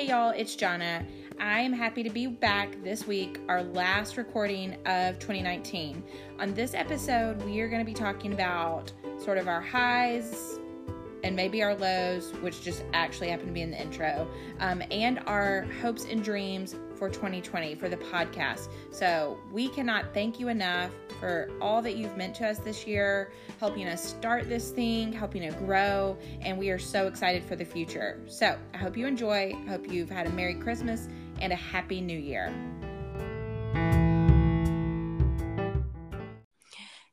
Hey y'all, it's Jana. I am happy to be back this week, our last recording of 2019. On this episode, we are going to be talking about sort of our highs and maybe our lows, which just actually happen to be in the intro, um, and our hopes and dreams for 2020 for the podcast. So we cannot thank you enough for all that you've meant to us this year, helping us start this thing, helping it grow, and we are so excited for the future. So I hope you enjoy. I hope you've had a Merry Christmas and a Happy New Year.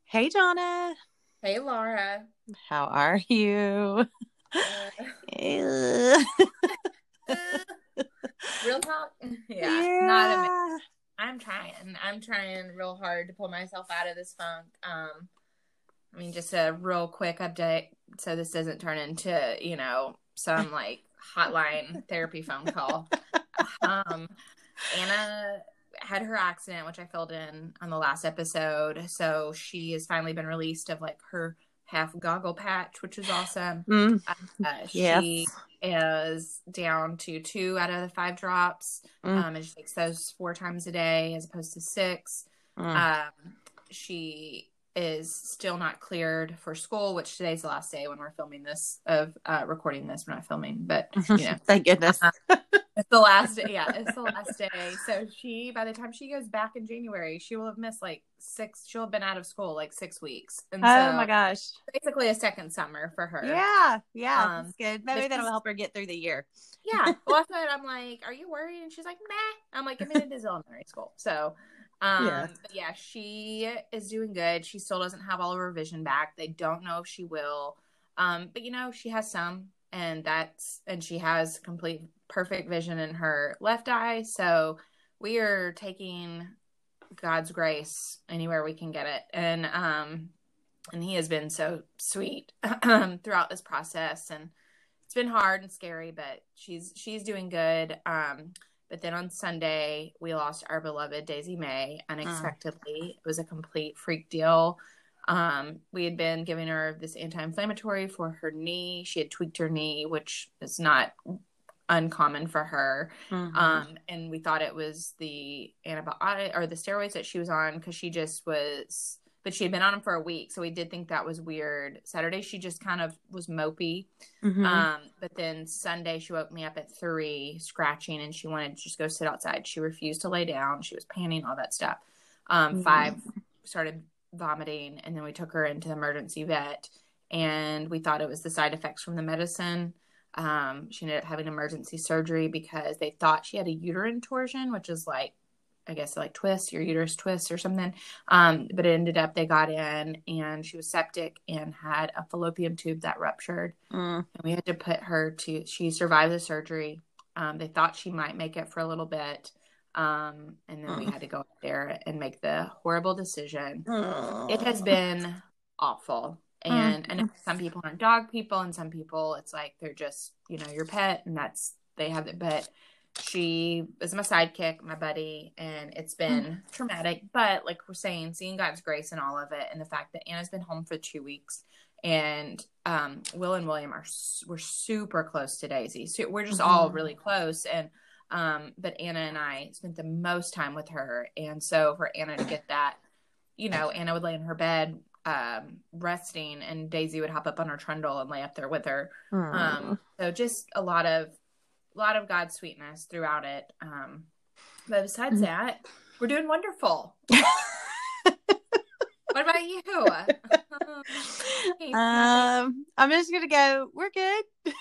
Hey, Donna. Hey, Laura. How are you? Uh, real talk? Yeah, yeah. not a I'm trying. I'm trying real hard to pull myself out of this funk. Um, I mean, just a real quick update so this doesn't turn into, you know, some like hotline therapy phone call. Um, Anna had her accident, which I filled in on the last episode. So she has finally been released of like her half goggle patch, which is awesome. Mm, Uh, Yes. She is down to two out of the five drops. Mm. Um, and she takes those four times a day as opposed to six. mm. Um, she is still not cleared for school, which today's the last day when we're filming this of uh, recording this. We're not filming, but you know, Thank goodness. It's the last day. Yeah, it's the last day. So she, by the time she goes back in January, she will have missed like six. She'll have been out of school like six weeks. And oh so my gosh. basically a second summer for her. Yeah, yeah, Um, that's good. Maybe that'll help her get through the year. Yeah. Well, I I'm like, are you worried? And she's like, nah. I'm like, admitted to elementary school. So, um, Yeah. yeah, she is doing good. She still doesn't have all of her vision back. They don't know if she will. Um, but you know, she has some, and that's, and she has complete perfect vision in her left eye. So we are taking God's grace anywhere we can get it. And, um, and he has been so sweet throughout this process. And it's been hard and scary but she's she's doing good. Um but then on sunday we lost our beloved daisy may unexpectedly. It was a complete freak deal. Um we had been giving her this anti-inflammatory for her knee. She had tweaked her knee which is not uncommon for her. Mhm. um and we thought it was the antibiotic or the steroids that she was on because she just was but she had been on them for a week so we did think that was weird. Saturday she just kind of was mopey. Mhm. um but then sunday she woke me up at three scratching and she wanted to just go sit outside. She refused to lay down. She was panting all that stuff. Um Mhm. five started vomiting and then we took her into the emergency vet and we thought it was the side effects from the medicine um, she ended up having emergency surgery because they thought she had a uterine torsion, which is like, I guess, like twist, your uterus twists or something. Um, but it ended up they got in and she was septic and had a fallopian tube that ruptured. Mm. And we had to put her to, she survived the surgery. Um, they thought she might make it for a little bit. Um, and then we Mm. had to go up there and make the horrible decision Mm. it has been awful and I know some people aren't dog people and some people it's like they're just you know your pet and that's they have it. But she is my sidekick my buddy and it's been traumatic. But like we're saying seeing god's grace in all of it and the fact that anna's been home for two weeks and um, will and william are we're super close to daisy. So we're just all Mhm. really close and um, but anna and i spent the most time with her. And so for anna to get that you know, Anna would lay in her bed um, resting, and Daisy would hop up on her trundle and lay up there with her. Mm. Um, so just a lot of, a lot of God's sweetness throughout it. Um, but besides that, we're doing wonderful. what about you? Um, I'm just gonna go. We're good. it's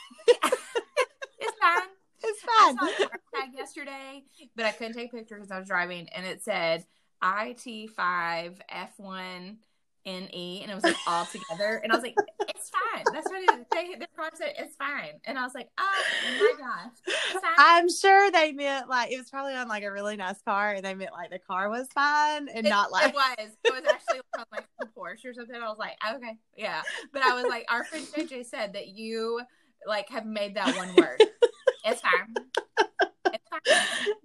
fine. It's I fine. saw a tag yesterday, but I couldn't take pictures because I was driving, and it said IT5 F1 NE, and it was like all together, and I was like, "It's fine." That's what it is. They, their said it's fine, and I was like, "Oh my gosh. I'm sure they meant like it was probably on like a really nice car, and they meant like the car was fine and It- not like it was. It was actually on like a Porsche or something. I was like, okay, yeah. But I was like, our friend JJ said that you like have made that one word. It's fine. It's fine.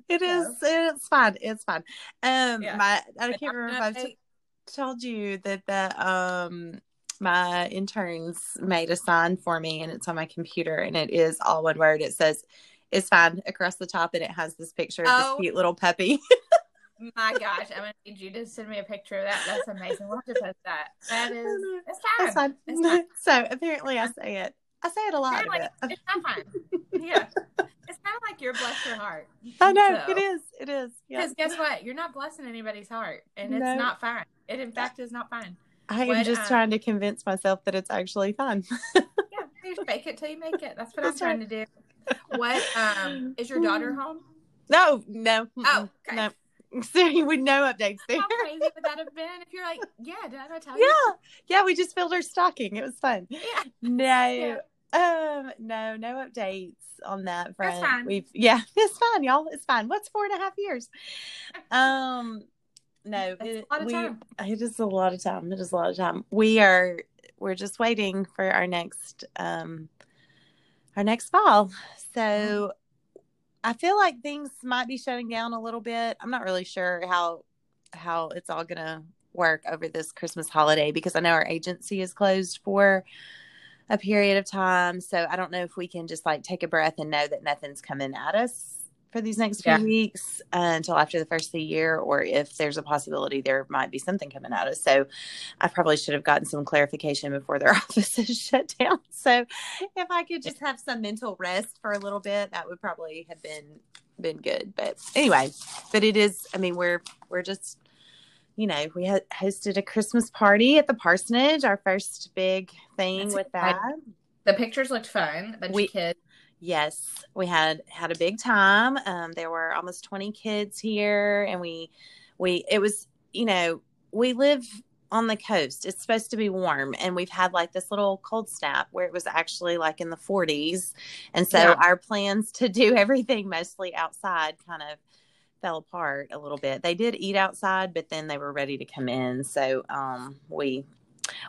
it is. It's fine. It's fine. Um, Yeah. my I But can't remember if I've told you that the um my interns made a sign for me, and it's on my computer, and it is all one word. It says, It's fine across the top, and it has this picture of Oh. this cute little puppy. My gosh, I'm gonna need you to send me a picture of that. That's amazing. We'll have to post that. That is it's fine. That's fine. It's. So apparently, I say it. I say it a lot. Like, it. it's not fine. Yeah. Kind of like you're bless your heart. I know So- it is. It is. Yeah. Because guess what? You're not blessing anybody's heart, and it's No. not fine. It in fact is not fine. I am what, just um, trying to convince myself that it's actually fun. Yeah, you just fake it till you make it. That's what That's I'm trying to do. What um is your daughter home? No, no. Oh, okay. no. Sorry, with no updates there. How crazy would that have been if you're like, yeah, did I tell you? Yeah, yeah. We just filled her stocking. It was fun. Yeah. No, um, no, no updates on that front. We've yeah, it's fine, y'all. It's fine. What's four and a half years? Um, no, it, a lot of we- time. it is a lot of time. It is a lot of time. We are we're just waiting for our next um our next fall. So I feel like things might be shutting down a little bit. I'm not really sure how how it's all gonna work over this Christmas holiday because I know our agency is closed for a period of time. So I don't know if we can just like take a breath and know that nothing's coming at us for these next few Yeah. weeks uh, until after the first of the year, or if there's a possibility there might be something coming at us. So I probably should have gotten some clarification before their offices shut down. So if I could just have some mental rest for a little bit, that would probably have been been good. But anyway, but it is. I mean, we're we're just you know we had hosted a Christmas party at the parsonage, our first big thing That's with that. The pictures looked fun. A bunch We- of kids. Yes, we had had a big time. Um, there were almost twenty kids here, and we we it was you know we live on the coast. It's supposed to be warm, and we've had like this little cold snap where it was actually like in the forties, and so Yeah. our plans to do everything mostly outside kind of fell apart a little bit. They did eat outside, but then they were ready to come in, so um, we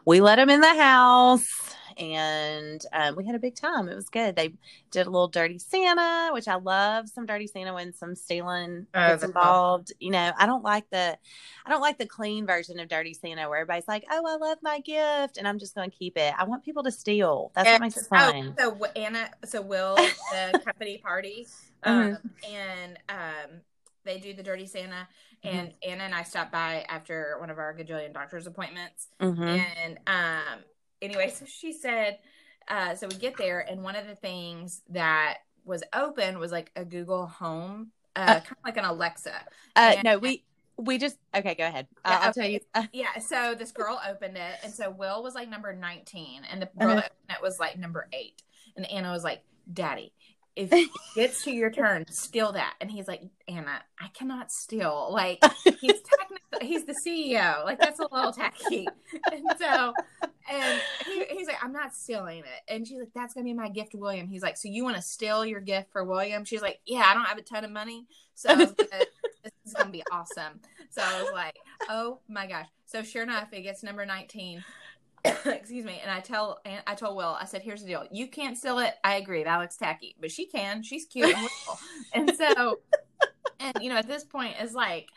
we let them in the house and um, we had a big time. It was good. They did a little dirty Santa, which I love some dirty Santa when some stealing Oh, gets involved. You know, I don't like the I don't like the clean version of dirty Santa where everybody's like, "Oh, I love my gift," and I'm just going to keep it. I want people to steal. That's what makes it fun. Oh, so Anna, so Will, the company party, um, Mm-hmm. and um, they do the Dirty Santa, Mm-hmm. and Anna and I stopped by after one of our gajillion doctor's appointments, hmm and um, anyway, so she said, uh, so we get there, and one of the things that was open was like a Google Home, uh, Uh, kind of like an Alexa. Uh, And- no, we we just okay. Go ahead. Yeah, I'll okay. tell you. Yeah, so this girl opened it, and so Will was like number 19, and the girl Uh-huh. that opened it was like number eight. And Anna was like, Daddy, if it gets to your turn, steal that. And he's like, Anna, I cannot steal. Like, he's technically, he's the CEO. Like, that's a little tacky. And so, and he, he's like, I'm not stealing it. And she's like, that's going to be my gift William. He's like, so you want to steal your gift for William? She's like, yeah, I don't have a ton of money. So gonna, this is going to be awesome. So I was like, oh my gosh. So sure enough, it gets number 19. Excuse me. And I tell, and I told Will, I said, here's the deal. You can't steal it. I agree. That looks tacky, but she can. She's cute and and so, and you know, at this point, it's like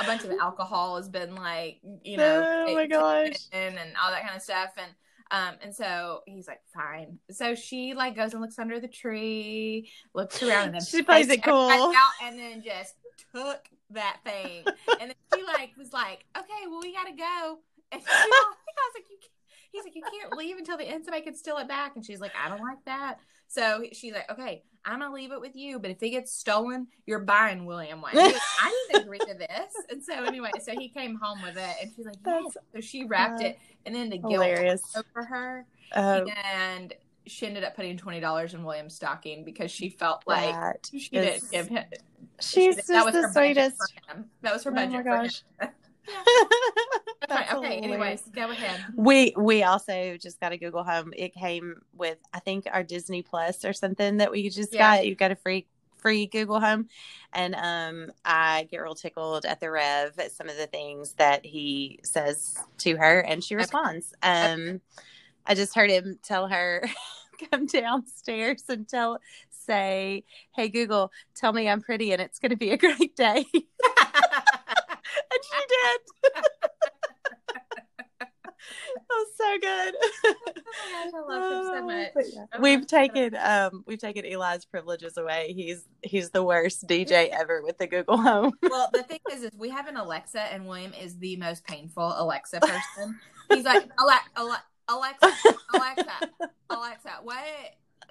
a bunch of alcohol has been like, you know, Oh my gosh. and all that kind of stuff. And, um, and so he's like, fine. So she like goes and looks under the tree, looks around, and then She plays it cool. out, and then just took that thing. And then she like was like, okay, well we gotta go. And she, I was like, you. He's like, you can't leave until the end, somebody can steal it back. And she's like, I don't like that. So she's like, okay, I'm gonna leave it with you, but if it gets stolen, you're buying William one. Like, I didn't agree to this. And so anyway, so he came home with it, and she's like, yes. So she wrapped uh, it, and then the guilt Hilarious. over her, Oh, and she ended up putting twenty dollars in William's stocking because she felt like she didn't give him. She's that just was the her budget sweetest. That was her Oh budget. my for him. gosh. That's That's. Okay. Anyways, go ahead. We we also just got a Google Home. It came with I think our Disney Plus or something that we just Yeah. got. You got a free free Google Home, and um, I get real tickled at the Rev at some of the things that he says to her, and she Okay. responds. Um, I just heard him tell her. Come downstairs and tell, say, "Hey Google, tell me I'm pretty, and it's going to be a great day." and she did. was so good. Oh gosh, I love him so much. Yeah. Oh We've taken um we've taken Eli's privileges away. He's he's the worst DJ ever with the Google Home. well, the thing is, is we have an Alexa, and William is the most painful Alexa person. He's like, Alexa, Alexa, Alexa, Alexa, what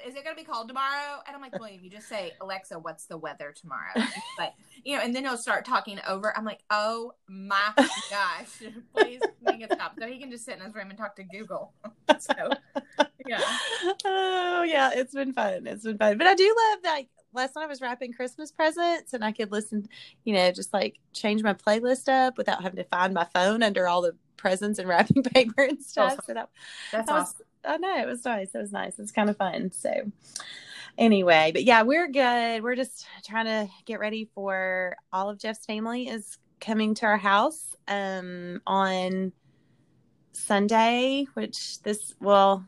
is it going to be called tomorrow? And I'm like, William, you just say, Alexa, what's the weather tomorrow? But, you know, and then he'll start talking over. I'm like, oh my gosh, please make it stop. So he can just sit in his room and talk to Google. so, yeah. oh yeah, it's been fun. It's been fun. But I do love like last night I was wrapping Christmas presents and I could listen, you know, just like change my playlist up without having to find my phone under all the presents and wrapping paper and stuff. Awesome. So that, That's that was awesome. I know it was nice. It was nice. It's kind of fun. So anyway, but yeah, we're good. We're just trying to get ready for all of Jeff's family is coming to our house um on Sunday, which this well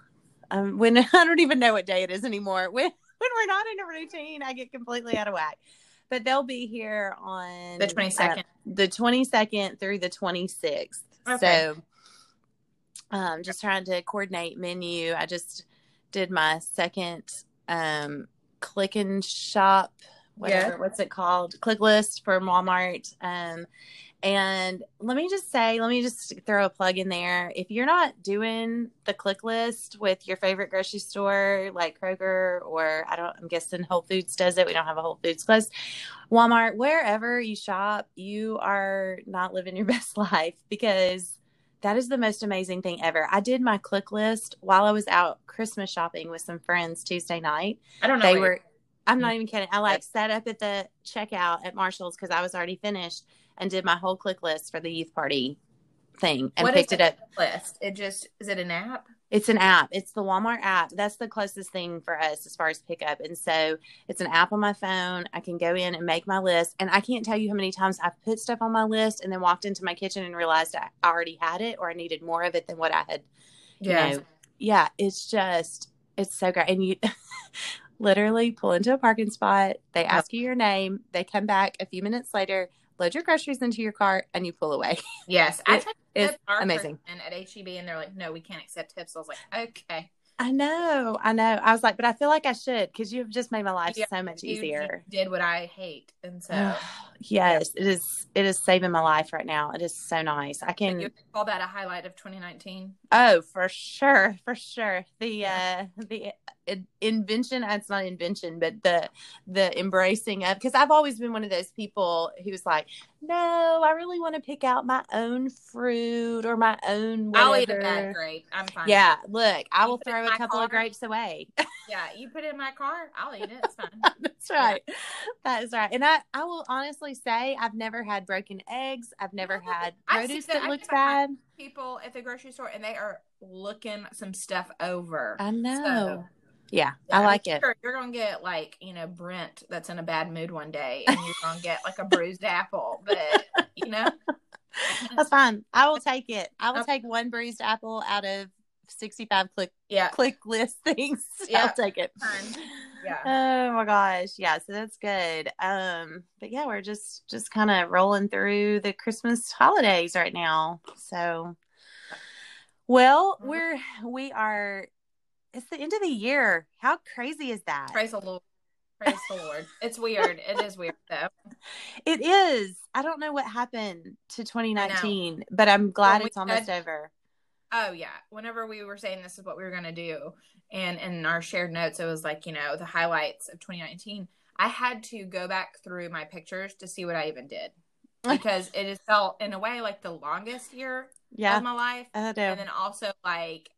um when I don't even know what day it is anymore. When when we're not in a routine, I get completely out of whack. But they'll be here on The 22nd. uh, the 22nd through the 26th. Okay. So um just trying to coordinate menu. I just did my second um click and shop whatever Yeah. what's it called? Click list for Walmart. Um and let me just say let me just throw a plug in there. If you're not doing the click list with your favorite grocery store like Kroger or I don't I'm guessing Whole Foods does it. We don't have a Whole Foods close Walmart wherever you shop you are not living your best life because that is the most amazing thing ever. I did my click list while I was out Christmas shopping with some friends Tuesday night. I don't know. They were, I'm not mm. even kidding. I like sat up at the checkout at Marshall's because I was already finished and did my whole click list for the youth party thing and What picked it up. list. It just is it an app? It's an app. It's the Walmart app. That's the closest thing for us as far as pickup. And so it's an app on my phone. I can go in and make my list. And I can't tell you how many times I've put stuff on my list and then walked into my kitchen and realized I already had it or I needed more of it than what I had. you know. yeah, it's just, it's so great. And you literally pull into a parking spot. They ask you your name. They come back a few minutes later, load your groceries into your cart, and you pull away. Yes, I tried to It's our amazing. at HEB, and they're like, "No, we can't accept tips." I was like, "Okay." I know, I know. I was like, but I feel like I should because you've just made my life Yeah, so much You easier. just did what I hate, and so yes, it is. It is saving my life right now. It is so nice. I can. call that a highlight of 2019. Oh, for sure, for sure. The Yeah. uh, the invention. Uh, it's not invention, but the the embracing of because I've always been one of those people who's like, no, I really want to pick out my own fruit or my own. Whatever. I'll eat a bad grape. I'm fine. Yeah, look, I You will throw a couple of grapes away. yeah. You put it in my car. I'll eat it. It's fine. That's right. That is right. And I, I will honestly say I've never had broken eggs. I've never No, had produce that- that looks bad. People at the grocery store, and they are looking some stuff over. I know. So, yeah, I mean, like it. Sure, you're gonna get like you know Brent that's in a bad mood one day, and you're gonna get like a bruised apple. But you know, That's fine. I will take it. I will take one bruised apple out of 65 click yeah, click list things. Yeah. I'll take it. Fine. yeah. Oh my gosh. Yeah, so that's good. Um but yeah, we're just just kind of rolling through the Christmas holidays right now. So well, we're we are it's the end of the year. How crazy is that? Praise the Lord. Praise the Lord. It's weird. It is weird though. It is. I don't know what happened to 2019, but I'm glad it's almost over. Oh yeah. Whenever we were saying this is what we were gonna do, and in our shared notes, it was like you know the highlights of 2019. I had to go back through my pictures to see what I even did because it felt in a way like the longest year Yeah. of my life, and then also like,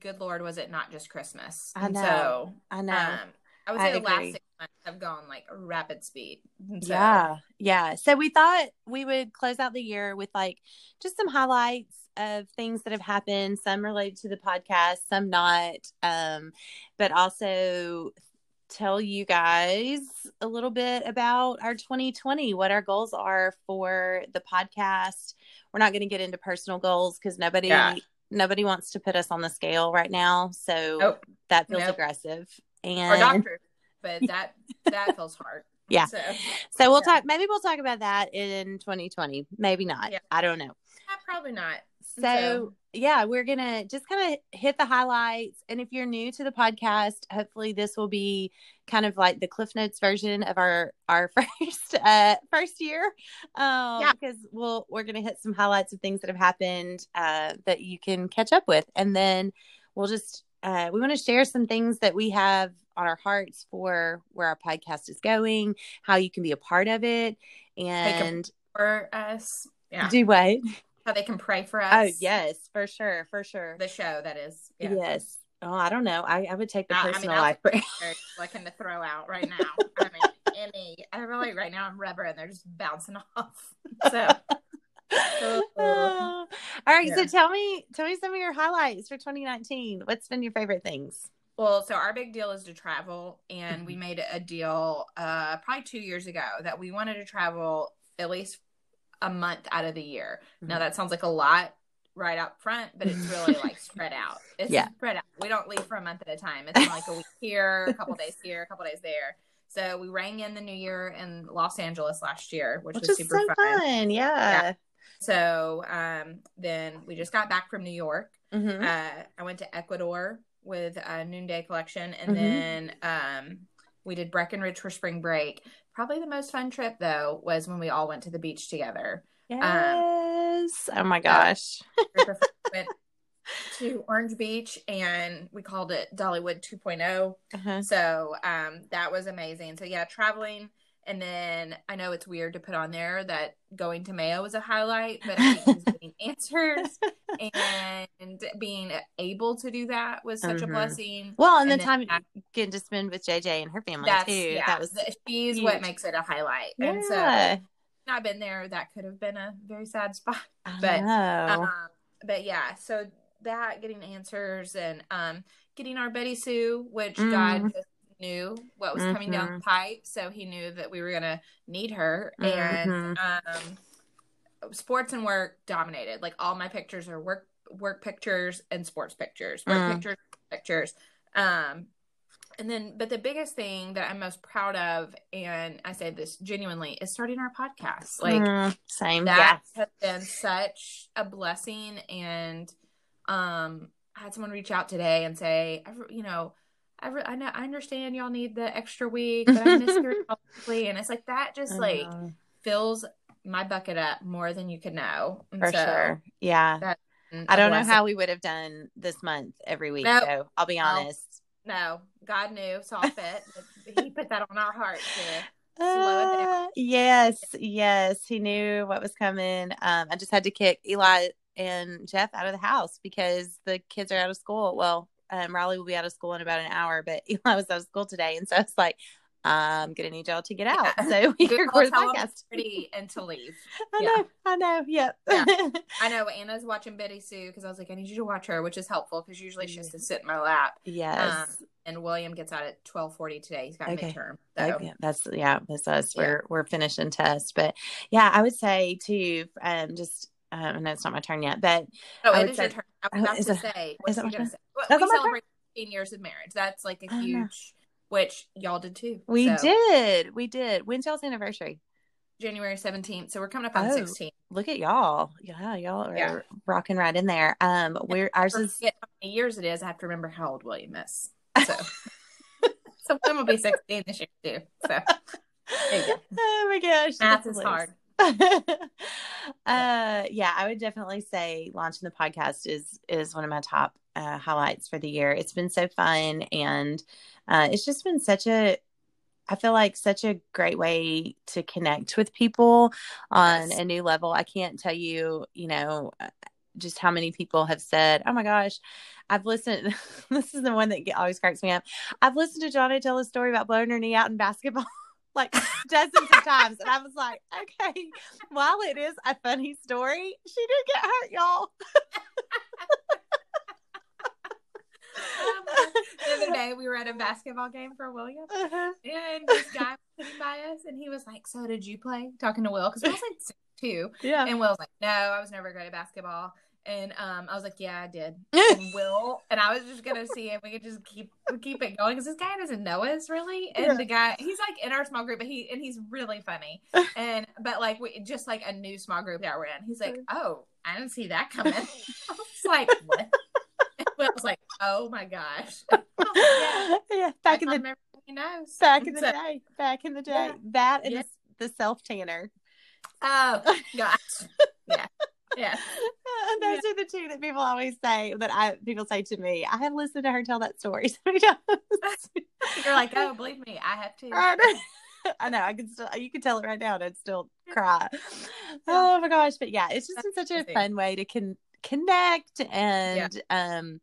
good Lord, was it not just Christmas? I know. So I know. um, I would I say the agree. last six months have gone like rapid speed. So- Yeah, yeah. So we thought we would close out the year with like just some highlights of things that have happened, some related to the podcast, some not. Um, but also tell you guys a little bit about our 2020, what our goals are for the podcast. We're not going to get into personal goals because nobody Yeah. Nobody wants to put us on the scale right now. So that feels aggressive. or And doctors, but that that feels hard. Yeah. So So we'll Yeah. talk. Maybe we'll talk about that in 2020. Maybe not. Yeah. I don't know. eh, probably not. So yeah, we're gonna just kind of hit the highlights. And if you're new to the podcast, hopefully this will be kind of like the Cliff Notes version of our our first uh first year. Um Yeah. because we'll we're gonna hit some highlights of things that have happened uh that you can catch up with. And then we'll just uh we want to share some things that we have on our hearts for where our podcast is going, how you can be a part of it, and For us, yeah, do what? How they can pray for us. Oh yes, for sure, for sure. the show that is. Yeah. Yes. Oh, I don't know. I, I would take the Uh, personal I'll- life prayer. Looking to throw out right now. I mean, any. I really right now I'm rubber and they're just bouncing off. So All right. So tell me, tell me some of your highlights for 2019. What's been your favorite things? Well, so our big deal is to travel, and Mm-hmm. we made a deal uh, probably two years ago that we wanted to travel at least a month out of the year. Now Mhm. that sounds like a lot right up front, but it's really like spread out. It's Yeah. spread out. We don't leave for a month at a time. It's like a week here, a couple days here, a couple days there. So we rang in the new year in Los Angeles last year, which, Which was super so fun. fun. Yeah. So um, then we just got back from New York. Mhm. Uh, I went to Ecuador with a Noonday Collection, and Mhm. then um, we did Breckenridge for spring break. Probably the most fun trip though was when we all went to the beach together. Yes. oh my gosh. Went to Orange Beach, and we called it Dollywood 2.0. Uh-huh. So um, that was amazing. So yeah, traveling. And then I know it's weird to put on there that going to Mayo was a highlight, but I think getting answers and being able to do that was such a Mhm. blessing. Well, and, And the time that- getting to spend with JJ and her family too. yeah, that was the- she's huge. what makes it a highlight. And so yeah. not been there, that could have been a very sad spot. But. Um, but yeah, so that getting answers and um getting our Betty Sue, which Mm. God just knew what was coming down the pipe, so he knew that we were gonna need her. Mhm. And um sports and work dominated. Like all my pictures are work work pictures and sports pictures. Work Mm. pictures, pictures. Um and then but the biggest thing that I'm most proud of, and I say this genuinely, is starting our podcast. Like Mm, same. that yeah. has been such a blessing and um I had someone reach out today and say you know I, re- I know I understand y'all need the extra week but I miss your deeply and it's like that just like fills my bucket up more than you could know And for so, sure. Yeah. mm, I don't know how we would have done this month every week, Nope. though. I'll be honest. no God knew saw fit he put that on our heart to Slow it down. Uh, yes, yes. He knew what was coming. Um, I just had to kick Eli and Jeff out of the house because the kids are out of school. Well, um, Riley will be out of school in about an hour, but Eli was out of school today. And so it's like, I'm going to need y'all to get out. Yeah. So we can record the podcast. pretty and to leave I yeah. know, I know. Yep. Yeah. I know Anna's watching Betty Sue because I was like, I need you to watch her, which is helpful because usually she has to sit in my lap. yes. Um, and William gets out at twelve forty today. He's got Okay. midterm. So Okay, that's yeah, that's us. We're we're finishing tests, but yeah, I would say too. Um, just um, know it's not my turn yet, but oh, it is your turn. I was Oh, about is to it- say. is What's it my turn? say? Well, That's we not my turn? celebrate fifteen years of marriage. That's like a Oh, huge, which y'all did too. we So, did, we did. When's y'all's anniversary? January seventeenth. So we're coming up on Oh. sixteen. Look at y'all. Yeah, y'all are Yeah. rocking right in there. Um, we're ours is how many years it is. I have to remember how old William is. So, so William will be sixteen this year too. So There you go. oh my gosh, math is hard. uh yeah i would definitely say launching the podcast is is one of my top uh highlights for the year. It's been so fun and uh it's just been such a i feel like such a great way to connect with people on Yes. a new level. I can't tell you you know uh, just how many people have said oh my gosh i've listened this is the one that always cracks me up. I've listened to johnny tell a story about blowing her knee out in basketball like dozens of times. And I was like, okay, while it is a funny story, she did get hurt, y'all. the other day we were at a basketball game for William, Uh-huh. and this guy was by us, and he was like, "So did you play?" Talking to Will because Will's like six two, Yeah. and Will's like, "No, I was never good at basketball." And um, I was like, "Yeah, I did." And Will and I was just gonna see if we could just keep keep it going because this guy doesn't know us really, and Yeah. the guy he's like in our small group, but he and he's really funny, and but like we just like a new small group that we're in. He's like, "Oh, I didn't see that coming." I was like, what? I was like, oh my gosh. yeah. yeah, back in the knows. back in the So- day, back in the day, Yeah. that and the, the self tanner. Oh gosh. Yeah. Yeah. Those are the two that people always say that I people say to me. I have listened to her tell that story so many times. You're like, oh, believe me, I have to. I know. I know. I can still. You can tell it right now, and I'd still cry. Oh my gosh! But yeah, it's just been such a fun way to con- connect, and um,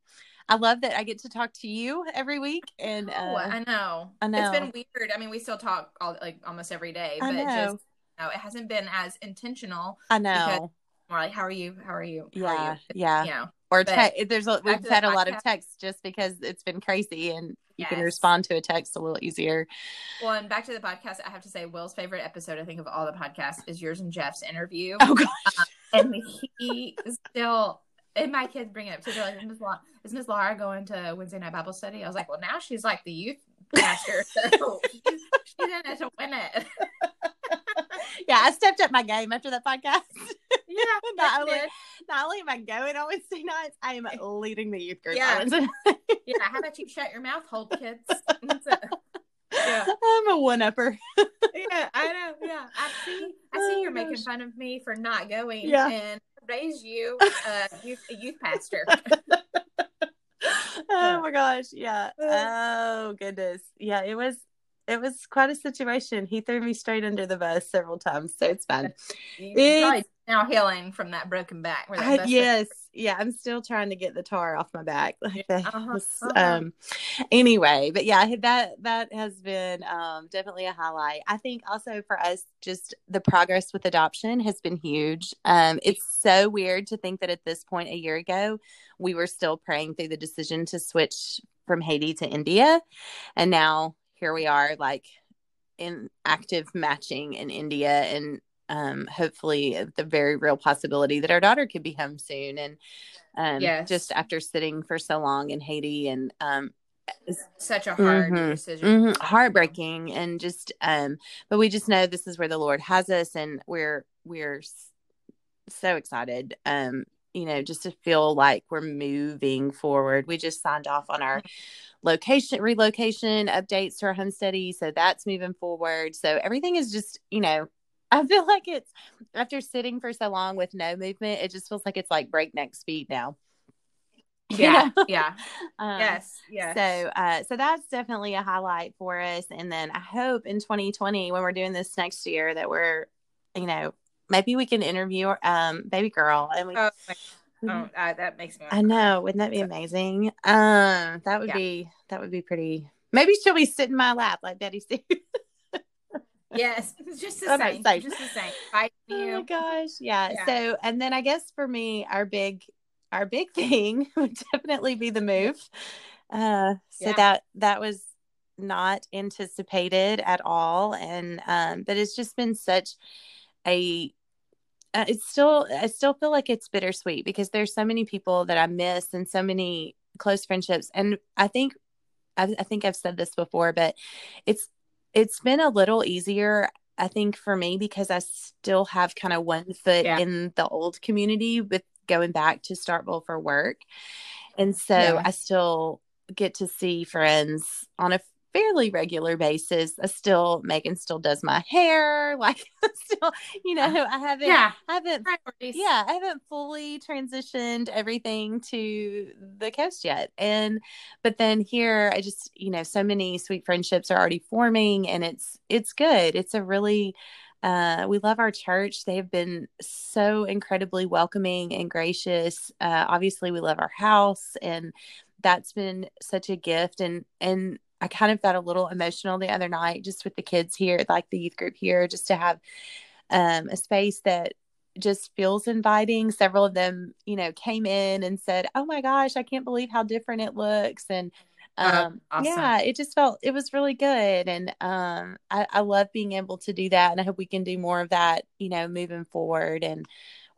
I love that I get to talk to you every week. And Oh, uh, I know. I It's know. been weird. I mean, we still talk all like almost every day, but just know, it hasn't been as intentional. I know. More like, how are you? How are you? How Yeah, are you? yeah. You know. Or there's a, we've had a lot of texts just because it's been crazy, and you can respond to a text a little easier. Well, and back to the podcast, I have to say, Will's favorite episode, I think, of all the podcasts is yours and Jeff's interview. Oh gosh. Um, and he still and my kids bring it up too. They're like, is Miss Laura, is Miss Laura going to Wednesday night Bible study? I was like, well, now she's like the youth pastor, so she's, she's in it to win it. yeah, I stepped up my game after that podcast. Yeah, not, only, did. not only am I going on Wednesday nights, I am leading the youth group. Yeah. yeah. How about you shut your mouth, hold kids? Yeah, I'm a one upper. yeah, I know. Yeah, I see. I see Oh, you're making fun of me for not going Yeah. and raise you uh, youth, a youth pastor. oh my gosh. Yeah. Uh. Oh goodness. Yeah, it was it was quite a situation. He threw me straight under the bus several times, so it's fine. It's- now healing from that broken back. That I, yes. Yeah, I'm still trying to get the tar off my back. Like Uh-huh, was- uh-huh. um anyway, but yeah, that that has been um definitely a highlight. I think also for us just the progress with adoption has been huge. Um it's so weird to think that at this point a year ago we were still praying through the decision to switch from Haiti to India and now here we are like in active matching in India and um, hopefully the very real possibility that our daughter could be home soon and um, Yes. just after sitting for so long in Haiti and um, such a hard Mhm. decision. mhm, heartbreaking and just um, but we just know this is where the Lord has us and we're we're so excited um you know just to feel like we're moving forward. We just signed off on our location relocation updates to our home study so that's moving forward. So everything is just you know i feel like it's after sitting for so long with no movement it just feels like it's like breakneck speed now. You Yeah, know? yeah, Um, yes, yes. so uh so that's definitely a highlight for us and then i hope in 2020 when we're doing this next year that we're you know maybe we can interview um baby girl and we oh, my- oh, uh, that makes me. I know, wouldn't that be amazing? Um, that would Yeah. be that would be pretty. Maybe she'll be sitting in my lap like Betty Sue. Yes, just the no, same. Just the same. Fighting oh my gosh, yeah. Yeah. So, and then I guess for me, our big, our big thing would definitely be the move. Uh, so Yeah. that that was not anticipated at all, and um, but it's just been such a. Uh, it's still, I still feel like it's bittersweet because there's so many people that I miss and so many close friendships, and I think I, I think I've said this before, but it's it's been a little easier, I think, for me because I still have kind of one foot Yeah. in the old community with going back to Starkville for work, and so Yeah. I still get to see friends on a fairly regular basis. I still Megan still does my hair, like still, you know, I haven't, Yeah. I haven't yeah, I haven't fully transitioned everything to the coast yet. And but then here I just, you know, so many sweet friendships are already forming and it's it's good. It's a really uh we love our church. They have been so incredibly welcoming and gracious. Uh obviously we love our house and that's been such a gift and and I kind of got a little emotional the other night just with the kids here, like the youth group here, just to have um, a space that just feels inviting. Several of them, you know, came in and said, "Oh my gosh, I can't believe how different it looks." And um, awesome. yeah, it just felt it was really good, and um, I, I love being able to do that, and I hope we can do more of that, you know, moving forward. And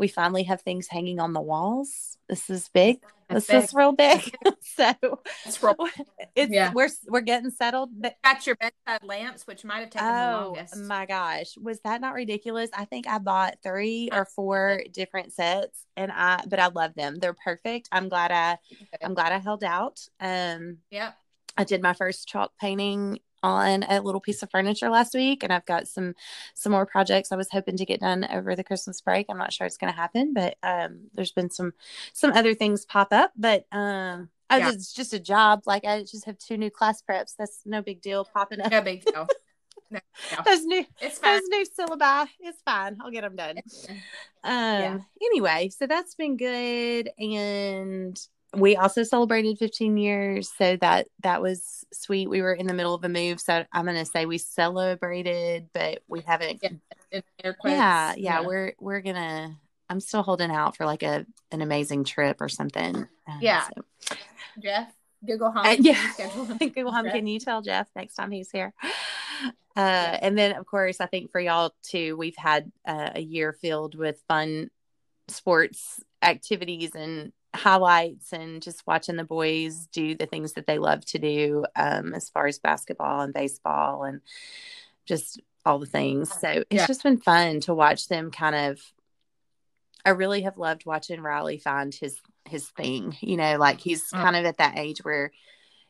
we finally have things hanging on the walls. This is big. That's this is real big. so It's real- it's Yeah. we're we're getting settled. But Got your bedside lamps, which might have taken the oh longest. my gosh, was that not ridiculous? I think I bought three or four different sets, and I but I love them. They're perfect. I'm glad I I'm glad I held out. Um, Yep. I did my first chalk painting on a little piece of furniture last week and I've got some some more projects I was hoping to get done over the Christmas break. I'm not sure it's going to happen, but um there's been some some other things pop up, but um I Yeah. it's just a job. Like I just have two new class preps. That's no big deal popping up. No big deal. No, no. Those new It's fine. those new syllabi. It's fine. I'll get them done. Um Yeah. anyway, so that's been good and we also celebrated 15 years so that that was sweet. We were in the middle of a move so I'm going to say we celebrated but we haven't Yeah, quotes. yeah, yeah, we're we're going to I'm still holding out for like a an amazing trip or something. Um, Yeah. so- Jeff, Google Home. Uh, yeah. Google Home, can you tell Jeff next time he's here? Uh, and then, of course, I think for y'all too, we've had uh, a year filled with fun sports activities and highlights and just watching the boys do the things that they love to do um, as far as basketball and baseball and just all the things. So it's Yeah. just been fun to watch them kind of. I really have loved watching Riley find his his thing. You know, like he's Oh. kind of at that age where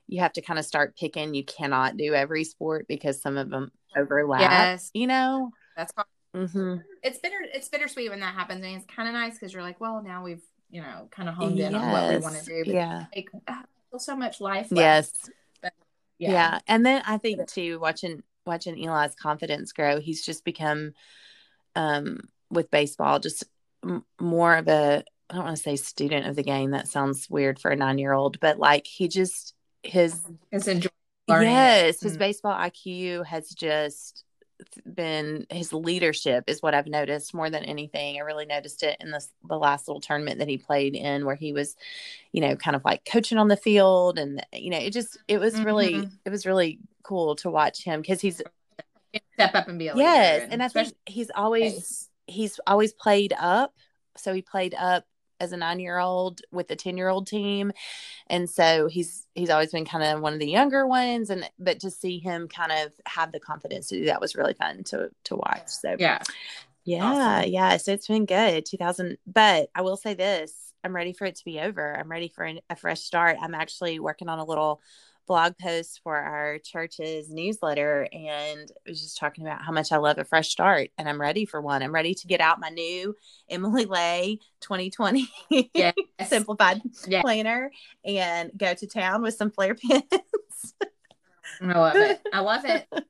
you have to kind of start picking. You cannot do every sport because some of them overlap. Yes. You know. That's hard. hmm It's bitter. It's bittersweet when that happens, I and it's kind of nice because you're like, well, now we've you know kind of honed in on what we want to do. But Yeah. like, ah, so much life. Left. Yes. Yeah. Yeah. And then I think too, watching watching Eli's confidence grow, he's just become um with baseball just m- more of a I don't want to say student of the game. That sounds weird for a nine year old, but like he just his It's enjoy learning. yes, his Mm. baseball IQ has just been his leadership is what I've noticed more than anything. I really noticed it in this the last little tournament that he played in where he was, you know, kind of like coaching on the field and you know, it just it was really Mhm. it was really cool to watch him because he's Step up and be a leader. yes, and I think he's always he's always played up. So he played up as a nine year old with the 10 year old team. And so he's he's always been kind of one of the younger ones. And but to see him kind of have the confidence to do that was really fun to to watch. So yeah. yeah, Awesome. yeah. So it's been good. 2000 but I will say this, I'm ready for it to be over. I'm ready for an, a fresh start. I'm actually working on a little blog post for our church's newsletter and I was just talking about how much I love a fresh start and I'm ready for one. I'm ready to get out my new Emily Ley 2020 Yes. simplified Yeah. planner and go to town with some Flair pins. I love it. I love it.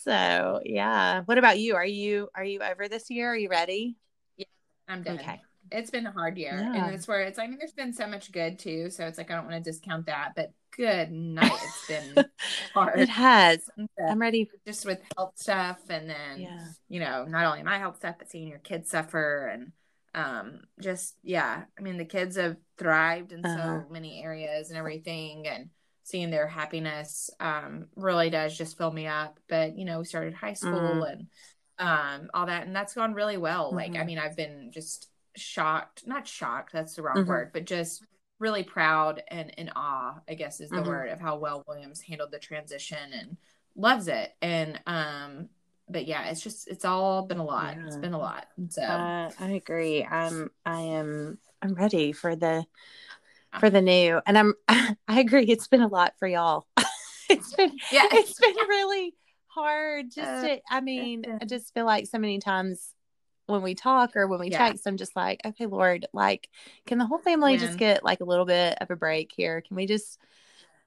so yeah. What about you? Are you are you over this year? Are you ready? Yeah, I'm done. Okay. It's been a hard year. Yeah. And it's where it's, I mean, there's been so much good too. So it's like, I don't want to discount that, but good night. It's been hard. It has. I'm ready. just with health stuff. And then, Yeah. you know, not only my health stuff, but seeing your kids suffer and, um, just, yeah. I mean, the kids have thrived in Uh-huh. so many areas and everything. And, seeing their happiness um really does just fill me up but you know we started high school Mhm. and um all that and that's gone really well like i Mhm. mean i've been just shocked not shocked that's the wrong Mhm. word but just really proud and in awe i guess is the Mhm. word of how well williams handled the transition and loves it and um but yeah it's just it's all been a lot It's been a lot so Uh, I agree. I'm I am I'm ready for the for the new. And I'm I agree it's been a lot for y'all. it's been yeah it's been really hard just Uh, to I mean. I just feel like so many times when we talk or when we Yeah. text, I'm just like, okay, Lord, like, can the whole family just get like a little bit of a break here? Can we just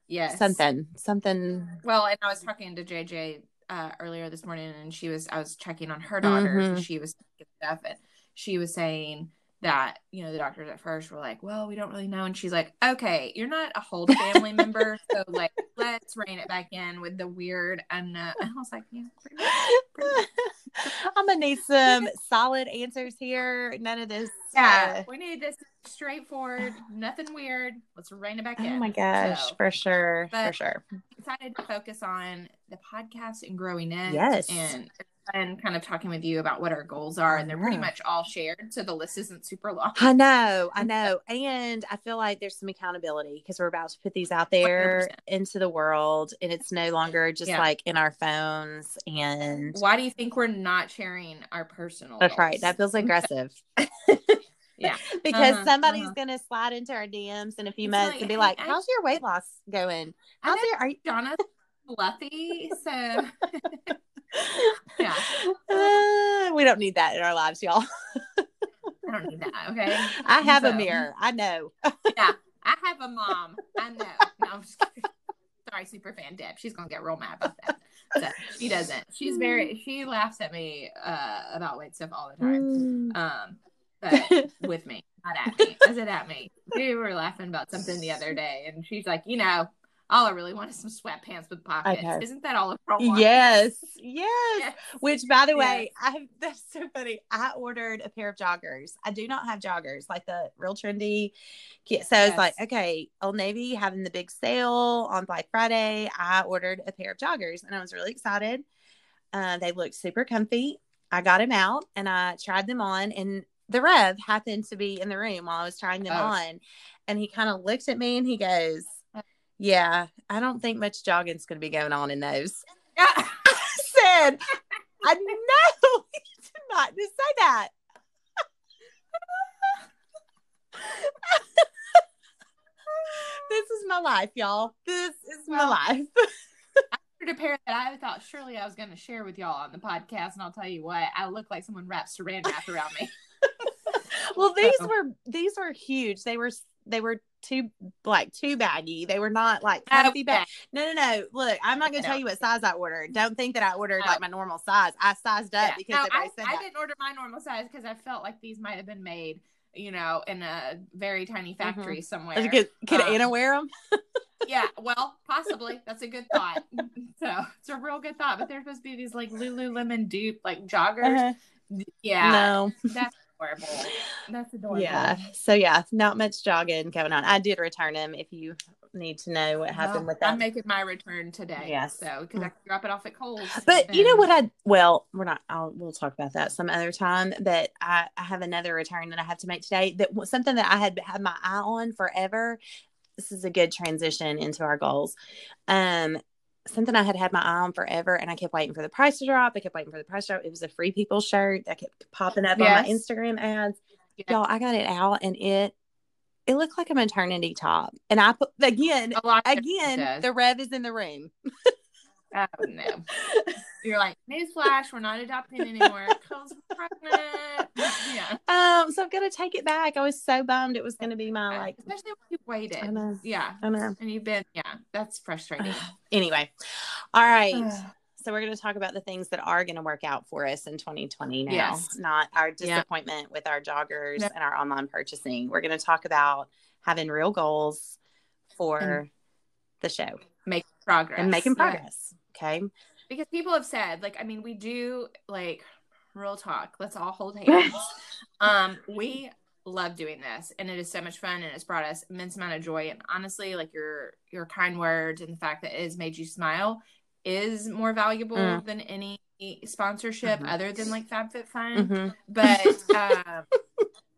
yes something, something? Well, and I was talking to JJ uh, earlier this morning, and she was I was checking on her daughter. Mhm. and She was stuff, and she was saying that you know the doctors at first were like, "Well, we don't really know," and she's like, "Okay, you're not a whole family member, so like let's rein it back in with the weird." And uh, I was like, "Yeah, pretty much. I'm gonna need some solid answers here. None of this. yeah, uh, we need this straightforward, nothing weird. Let's rein it back oh in." Oh my gosh, So, for sure, for sure. excited to focus on the podcast and growing it. Yes. And fun kind of talking with you about what our goals are, and they're pretty much all shared. So the list isn't super long. I know, I know. And I feel like there's some accountability because we're about to put these out there 100%. into the world and it's no longer just Yeah. like in our phones. And Why do you think we're not sharing our personal? that's right. That feels aggressive. Yeah. because Uh-huh, somebody's uh-huh. going to slide into our DMs in a few It's months like, and be like, I- how's your weight loss going? How's your, are you, Jonathan fluffy. So Yeah. Uh, we don't need that in our lives, y'all. I don't need that. Okay. I have a mirror. I know. Yeah. I have a mom. I know. No, I'm just kidding. Sorry, super fan Deb. She's gonna get real mad about that. So she doesn't. She's very. She laughs at me uh, about weight stuff all the time. Mm. Um, but with me, not at me. Is it at me. We were laughing about something the other day, and she's like, you know, all I really want is some sweatpants with pockets. Isn't that all a wants? Yes, yes. Yes. Which, by the Yes. way, I have that's so funny. I ordered a pair of joggers. I do not have joggers like the real trendy. kit. So I was like, okay, Old Navy having the big sale on Black Friday. I ordered a pair of joggers, and I was really excited. Uh, they looked super comfy. I got them out and I tried them on, and the Rev happened to be in the room while I was trying them Oh. on, and he kind of looked at me and he goes. Yeah, I don't think much jogging's going to be going on in those. I said, I know you did not just say that. this is my life, y'all. This is my Well, life. ordered a pair that I thought surely I was going to share with y'all on the podcast, and I'll tell you what, I look like someone wrapped Saran wrap around me. well, these So- were these were huge. They were they were too like too baggy. They were not like Oh, comfy bag. Okay. No, no, no. Look, I'm not going to No. tell you what size I ordered. Don't think that I ordered No. like my normal size. I sized up Yeah. because No, I, said I didn't order my normal size because I felt like these might have been made, you know, in a very tiny factory somewhere. Could, could Um, Anna wear them? yeah, well, possibly. That's a good thought. so it's a real good thought. But there's supposed to be these like Lululemon dupe like joggers. Yeah, No. that's adorable. That's adorable. Yeah. So yeah, not much jogging going on. I did return them. If you need to know what happened Well, with that. I'm making my return today. Yes. So because I can drop it off at Kohl's. But you know what I well, we're not I'll we'll talk about that some other time, but I I have another return that I have to make today that was something that I had had my eye on forever. This is a good transition into our goals. Um something I had had my eye on forever and I kept waiting for the price to drop. I kept waiting for the price to drop. It was a free people shirt that kept popping up on my Instagram ads. Yeah. Y'all, I got it out and it it looked like a maternity top. And I put again a lot of it again the rev is in the room. Oh no. You're like, newsflash, we're not adopting anymore. Kohl's pregnant. Yeah. Um, so I'm gonna take it back. I was so bummed it was gonna be my like Especially when you waited. I know. Yeah. I know. And you've been, yeah, that's frustrating. Anyway. All right. So we're gonna talk about the things that are gonna work out for us in 2020 now, Yes. not our Yeah. disappointment with our joggers No. and our online purchasing. We're gonna talk about having real goals for And- the show Make progress. and making Yeah. progress. Okay. Because people have said, like, I mean, we do like real talk. Let's all hold hands. um, we love doing this and it is so much fun and it's brought us immense amount of joy. And honestly, like your your kind words and the fact that it has made you smile is more valuable Mm. than any sponsorship Mhm. other than like FabFitFun. Mhm. but um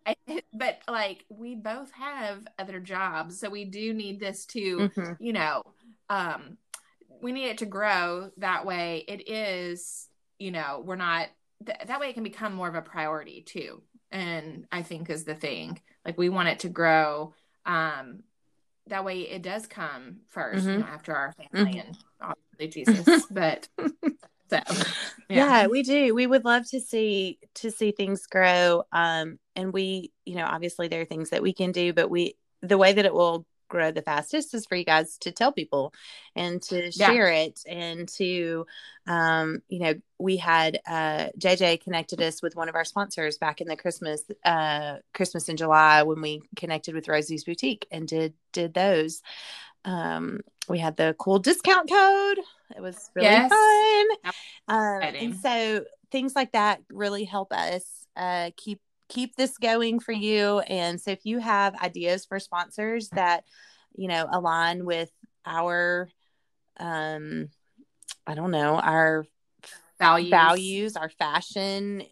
I, but like we both have other jobs so we do need this to Mhm. you know um we need it to grow that way it is you know we're not th- that way it can become more of a priority too and i think is the thing like we want it to grow um that way it does come 1st you Mhm. know after our family Mhm. and obviously jesus but so yeah. we do we would love to see to see things grow um and we you know obviously there are things that we can do but we the way that it will grow the fastest is for you guys to tell people and to Yeah. share it and to um you know we had uh jj connected us with one of our sponsors back in the christmas uh christmas in july when we connected with rosie's boutique and did did those um we had the cool discount code it was really Yes. fun um, and so things like that really help us uh, keep keep this going for you. And so if you have ideas for sponsors that you know align with our, um, I don't know, our values. values, our fashion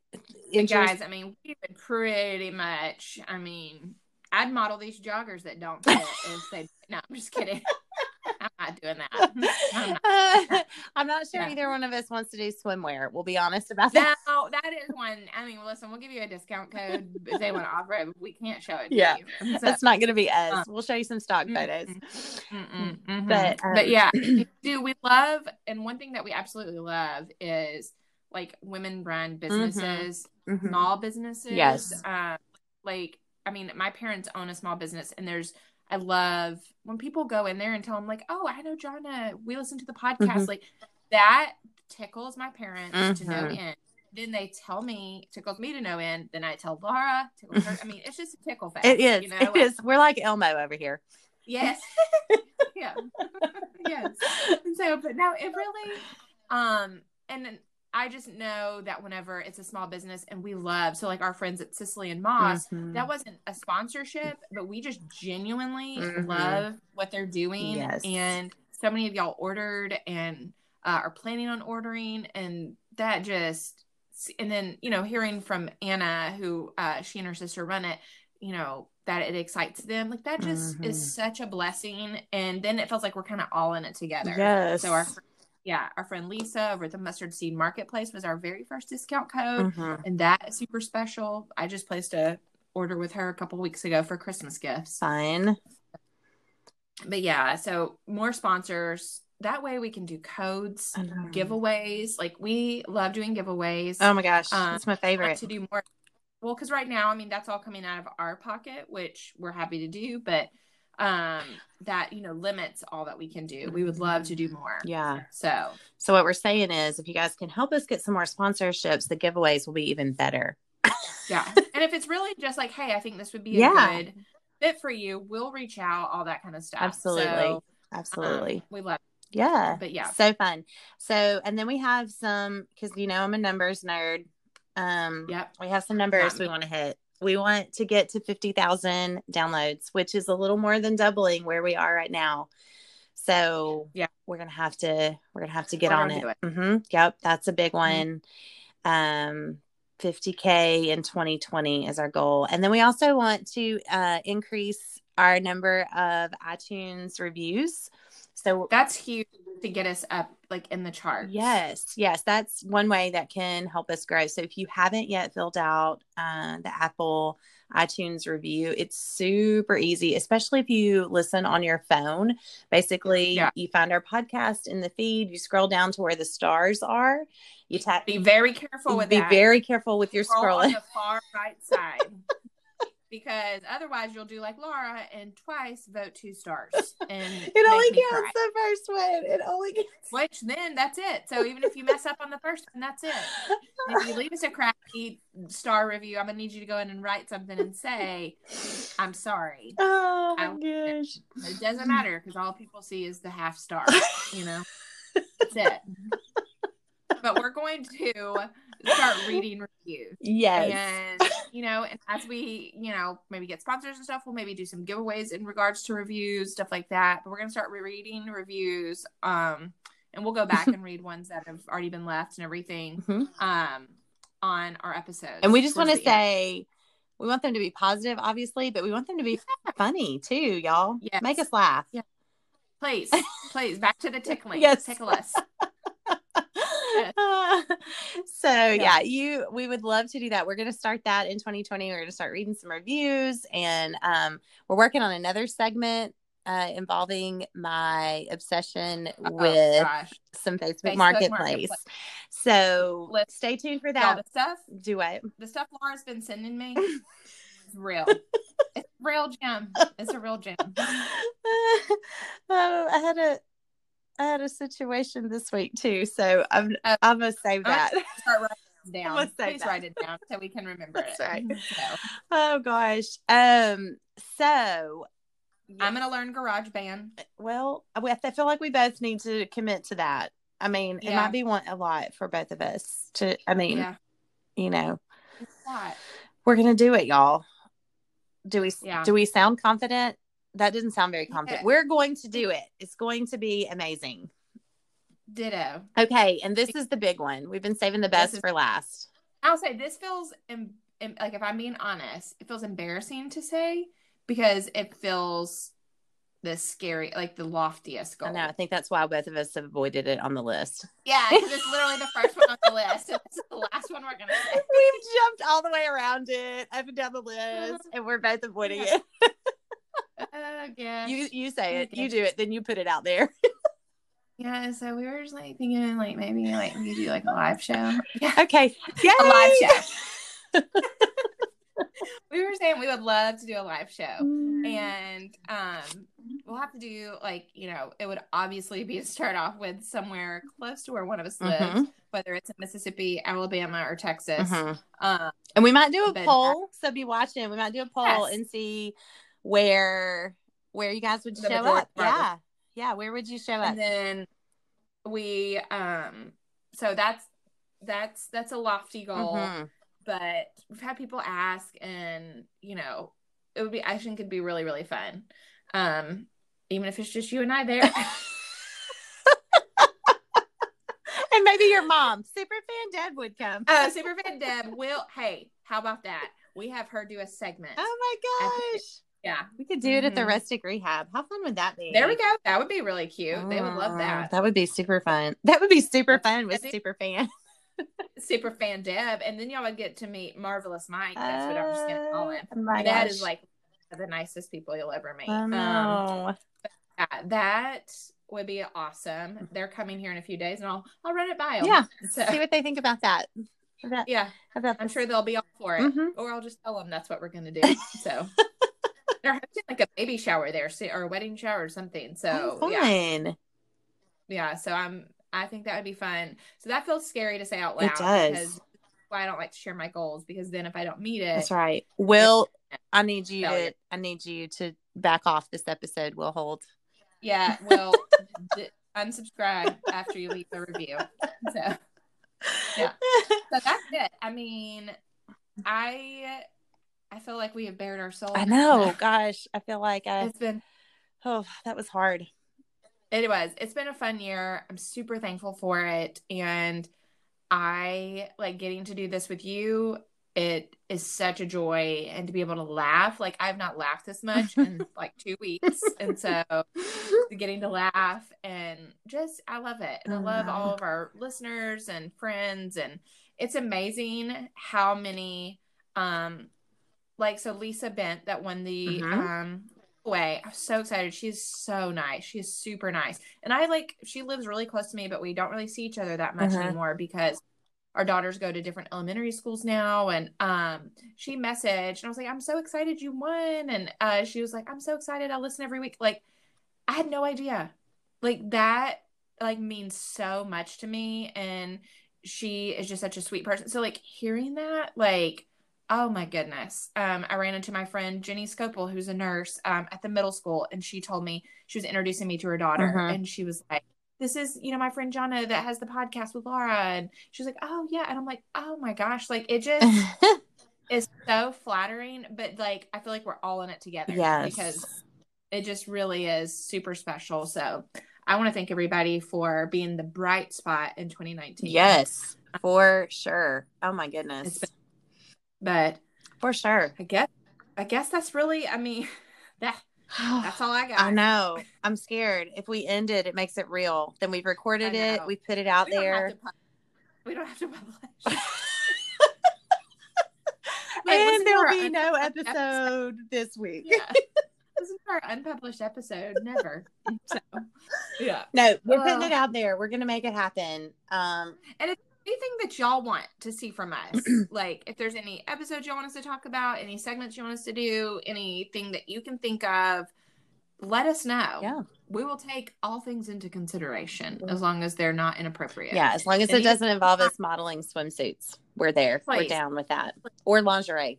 guys, I mean, we would pretty much. I mean, I'd model these joggers that don't fit if they. No, I'm just kidding. I'm not doing that. I'm not. I'm not sure Yeah. either one of us wants to do swimwear. We'll be honest about that. No, that is one. I mean, listen, we'll give you a discount code if they want to offer it. We can't show it. To Yeah. you. So- That's not going to be us. Uh, we'll show you some stock mm, photos. Mm-mm, mhm. But, but um, yeah, we do we love and one thing that we absolutely love is like women run businesses, Mhm. small businesses. Yes. Um, like I mean, my parents own a small business, and there's I love when people go in there and tell them like, "Oh, I know Jonna. We listen to the podcast." Mhm. Like that tickles my parents to no end. Then they tell me, tickles me to no end. Then I tell Laura, tickles her. I mean, it's just a tickle fest. It is. You know? it is. We're like Elmo over here. Yes. yeah. yes. And so, but no, it really, um, and then I just know that whenever it's a small business and we love, so like our friends at Cicely and Moss, Mhm. that wasn't a sponsorship, but we just genuinely Mhm. love what they're doing. Yes. And so many of y'all ordered and uh, are planning on ordering. And that just, and then, you know, hearing from Anna, who uh, she and her sister run it, you know, that it excites them. Like that just Mhm. is such a blessing. And then it feels like we're kind of all in it together. Yes. So our, yeah, our friend Lisa over at the Mustard Seed Marketplace was our very first discount code Mhm. and that is super special. I just placed a order with her a couple weeks ago for Christmas gifts. Fine. But yeah, so more sponsors. That way we can do codes, giveaways. Like we love doing giveaways. Oh my gosh. Um, That's my favorite. to do more. Well, because right now, I mean, that's all coming out of our pocket, which we're happy to do, but um that you know limits all that we can do. We would love to do more. Yeah. So So what we're saying is if you guys can help us get some more sponsorships, the giveaways will be even better. yeah and if it's really just like hey i think this would be a Yeah. good fit for you we'll reach out all that kind of stuff Absolutely. So, um, Absolutely. we love yeah. but yeah So fun. So and then we have some because you know I'm a numbers nerd. Um yep we have some numbers Not we want to hit. We want to get to 50,000 downloads, which is a little more than doubling where we are right now. So, Yeah. we're going to have to we're going to have to get We're on gonna it. it. Mhm. Yep, that's a big Mhm. one. Um 50k in 2020 is our goal. And then we also want to uh increase our number of iTunes reviews. So that's huge to get us up like in the charts Yes, yes, that's one way that can help us grow. So if you haven't yet filled out uh, the Apple iTunes review, it's super easy, especially if you listen on your phone. Basically, Yeah. you find our podcast in the feed, you scroll down to where the stars are, you tap. be very careful with be that very careful with your Scroll on scrolling. the far right side because otherwise you'll do like laura and twice vote two stars and It only counts cry. the first one. It only counts. which then that's it so even if you mess up on the first one that's it if you leave us a crappy star review, I'm gonna need you to go in and write something and say, "I'm sorry." Oh I- my gosh. It doesn't matter because all people see is the half star. You know, that's it. But we're going to start reading reviews, Yes. and you know, and as we, you know, maybe get sponsors and stuff, we'll maybe do some giveaways in regards to reviews, stuff like that. But we're gonna start reading reviews, um, and we'll go back and read ones that have already been left and everything, Mhm. um, on our episodes. And we just want to end. say we want them to be positive, obviously, but we want them to be funny too, y'all. Yes. Make us laugh. Yeah. Please, please, back to the tickling. Yes. Tickle us. so yeah. you we would love to do that. We're gonna start that in 2020. We're gonna start reading some reviews and um we're working on another segment uh involving my obsession Oh, with gosh. some Facebook, Facebook marketplace. Marketplace. So Let's- stay tuned for that. the stuff, Do it. the stuff Laura's been sending me is real. It's a real gem. It's a real gem. oh, I had a I had a situation this week too, so I'm Oh. I'm gonna save that. Start writing down. Let's Please that. write it down so we can remember That's it. right. So, oh gosh. Um. So. I'm gonna learn GarageBand. well, I I feel like we both need to commit to that. I mean, it might be one a lot for both of us to. I mean, Yeah, you know, we're gonna do it, y'all. Do we? Yeah. Do we sound confident? That didn't sound very confident. Yeah. We're going to do it. It's going to be amazing. Ditto. Okay, and this is the big one. We've been saving the best is- for last. I'll say this feels em- em- like if I'm being honest, it feels embarrassing to say because it feels the scary, like the loftiest goal. I know. I think that's why both of us have avoided it on the list. Yeah, because it's literally the first one on the list. And this is the last one we're gonna say. We've jumped all the way around it, up and down the list, uh-huh. and we're both avoiding Yeah. it. Oh. You you say it, you do it, then you put it out there. yeah, so we were just like thinking like maybe like we do like a live show. Yeah. Okay, Yay! A live show. we were saying we would love to do a live show. and um we'll have to do like you know it would obviously be to start off with somewhere close to where one of us lives Mhm. whether it's in mississippi alabama or texas Mhm. um And we might do a poll, so be watching. We might do a poll Yes. and see where where you guys would The show up. Yeah, yeah. Where would you show up? and then we um so that's that's that's a lofty goal Mhm. but we've had people ask and you know it would be i think it'd be really really fun um even if it's just you and i there And maybe your mom, super fan Deb, would come. uh superfan deb will hey how about that we have her do a segment oh my gosh, yeah we could do it at the Mhm. rustic rehab. How fun would that be? there we go that would be really cute they would love Mm, that That would be super fun. That would be super fun with super fan. super fan deb and then y'all would get to meet marvelous mike that's what i'm just gonna call him Oh my that is like the nicest people you'll ever meet I um know. that would be awesome they're coming here in a few days and i'll i'll run it by them yeah. so See what they think about that. About, yeah about i'm sure they'll be all for it Mhm. or i'll just tell them that's what we're gonna do so they're hosting like a baby shower there or a wedding shower or something so Oh, yeah fun. yeah so i'm i think that would be fun so that feels scary to say out loud It does. because why i don't like to share my goals because then if i don't meet it That's right. Will, I need you Failure. to. I need you to back off this episode. Will hold. yeah well d- unsubscribe after you leave the review so Yeah. so that's it i mean i i feel like we have bared our soul I know. Gosh, I feel like I. it's been Oh, that was hard. It was. It's been a fun year. I'm super thankful for it. And I like getting to do this with you. It is such a joy and to be able to laugh. Like I've not laughed this much in like two weeks. And so getting to laugh and just I love it. And I love all of our listeners and friends and it's amazing how many um like so Lisa Bent that won the Mhm. um way. I'm so excited. She's so nice. She's super nice. And I like she lives really close to me, but we don't really see each other that much Uh-huh. anymore because our daughters go to different elementary schools now and um she messaged and I was like, I'm so excited you won. And uh she was like, I'm so excited. I listen every week. Like I had no idea. Like that like means so much to me and she is just such a sweet person. So like hearing that, like, oh my goodness. Um, I ran into my friend Jenny Scopel, who's a nurse um, at the middle school, and she told me she was introducing me to her daughter, Mhm. and she was like, "This is you know my friend Jonna that has the podcast with Laura," and she was like, "Oh yeah," and I'm like, "Oh my gosh!" Like it just is so flattering, but like I feel like we're all in it together, Yes. because it just really is super special. So. I want to thank everybody for being the bright spot in 2019. yes, for sure. Oh my goodness. But for sure. I guess I guess that's really I mean that that's all I got. I know. I'm scared. If we end it, it makes it real. Then we've recorded it. We put it out We there. we don't have to publish. Like, and there'll be no unpublished episode this week. Yeah. this is our unpublished episode. Never. So, yeah. No, we're putting it out there. We're gonna make it happen. Um, Anything that y'all want to see from us, like if there's any episodes you want us to talk about, any segments you want us to do, anything that you can think of, let us know. Yeah. We will take all things into consideration as long as they're not inappropriate. yeah, as long as And it doesn't involve us modeling swimsuits, we're there. We're down with that. Or lingerie.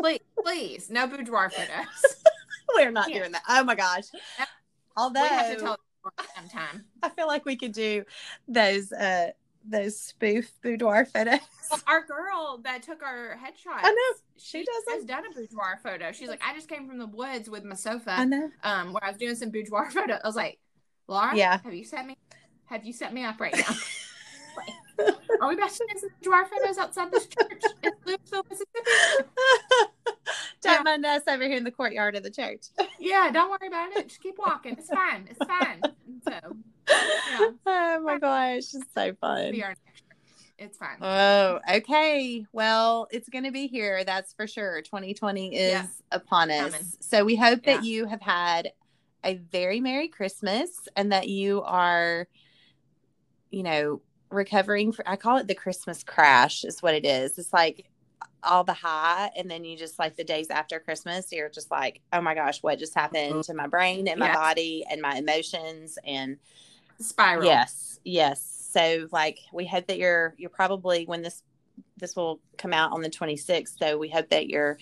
Please, please, no boudoir photos. We're not Yeah. doing that. Oh my gosh. Although we have to tell sometime. I feel like we could do those uh those spoof boudoir photos. Well, our girl that took our headshots. I know. She, She does has done a boudoir photo. She's like, I just came from the woods with my sofa. I know. Um, where I was doing some boudoir photo. I was like, Laura, Yeah. have you sent me? Have you set me up right now? Are we about to take some boudoir photos outside this church in Louisville, Mississippi? Don't Yeah. mind us over here in the courtyard of the church. Yeah, don't worry about it. Just keep walking. It's fine. It's fine. So, Oh my gosh, it's so fun. It's fine. Oh, okay. Well, it's going to be here. That's for sure. 2020 is Yeah. upon us. Coming. So we hope that you have had a very Merry Christmas and that you are, you know, recovering. For, I call it the Christmas crash, is what it is. It's like all the high, and then you just like the days after Christmas, you're just like, oh my gosh, what just happened to my brain and my Yes. body and my emotions? And Spiral. Yes, yes. So like we hope that you're you're probably when this this will come out on the 26th. So we hope that you're,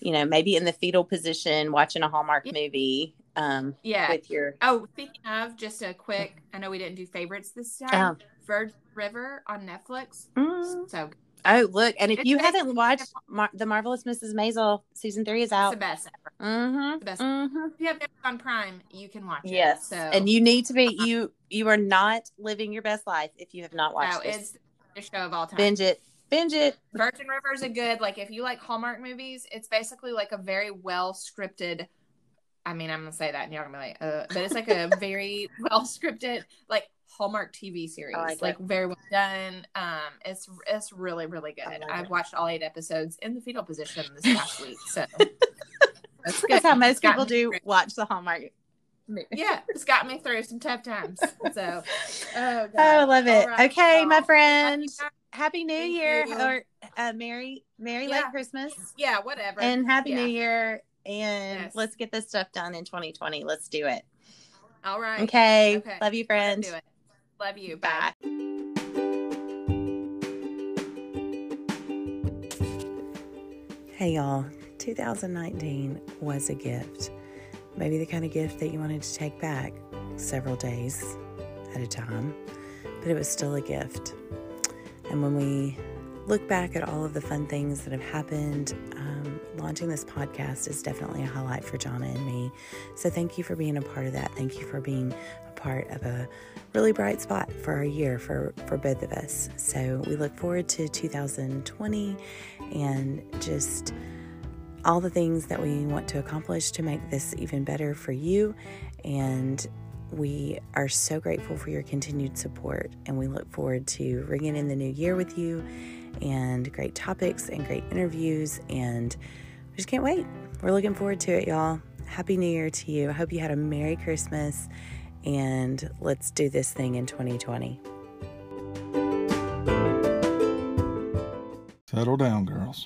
you know, maybe in the fetal position watching a Hallmark Yeah. movie um Yeah. with your Oh, speaking of, just a quick. I know we didn't do favorites this Oh. time. Virgin River on Netflix. Mm. So Oh, look, and if It's you basically- haven't watched Mar- The Marvelous Mrs. Maisel, season 3 is it's the best ever. Mhm. the best. Mhm. If you have it on Prime, you can watch it. Yes. So And you need to be you you are not living your best life if you have not no, watched this. it's the show of all time. Binge it. Binge it. Virgin River is a good like if you like Hallmark movies, it's basically like a very well scripted. I mean, I'm gonna say that and you're gonna be like, uh, but it's like a very well scripted like Hallmark TV series, like like, very well done. Um, it's it's really really good. like I've it. watched all eight episodes in the fetal position this past week, so that's. That's how most people do through- watch the Hallmark. Yeah, it's got me through some tough times. So, oh, God. Oh, I love it. Right, okay, my friend. Happy New Thank Year you. or uh, Merry Merry Yeah. late Christmas. Yeah, whatever. and Happy Yeah. New Year. And Yes. let's get this stuff done in 2020. Let's do it. All right. Okay. Okay. Love you, friend. Do it. Love you. Bye. Bye. Hey, y'all. 2019 was a gift. Maybe the kind of gift that you wanted to take back several days at a time, but it was still a gift. And when we look back at all of the fun things that have happened, um, launching this podcast is definitely a highlight for Jonna and me. So thank you for being a part of that. Thank you for being a part of a really bright spot for our year for, for both of us. So we look forward to 2020 and just all the things that we want to accomplish to make this even better for you. And we are so grateful for your continued support. And we look forward to ringing in the new year with you and great topics and great interviews. And we just can't wait. We're looking forward to it, y'all. Happy New Year to you. I hope you had a Merry Christmas. And let's do this thing in 2020. Settle down, girls.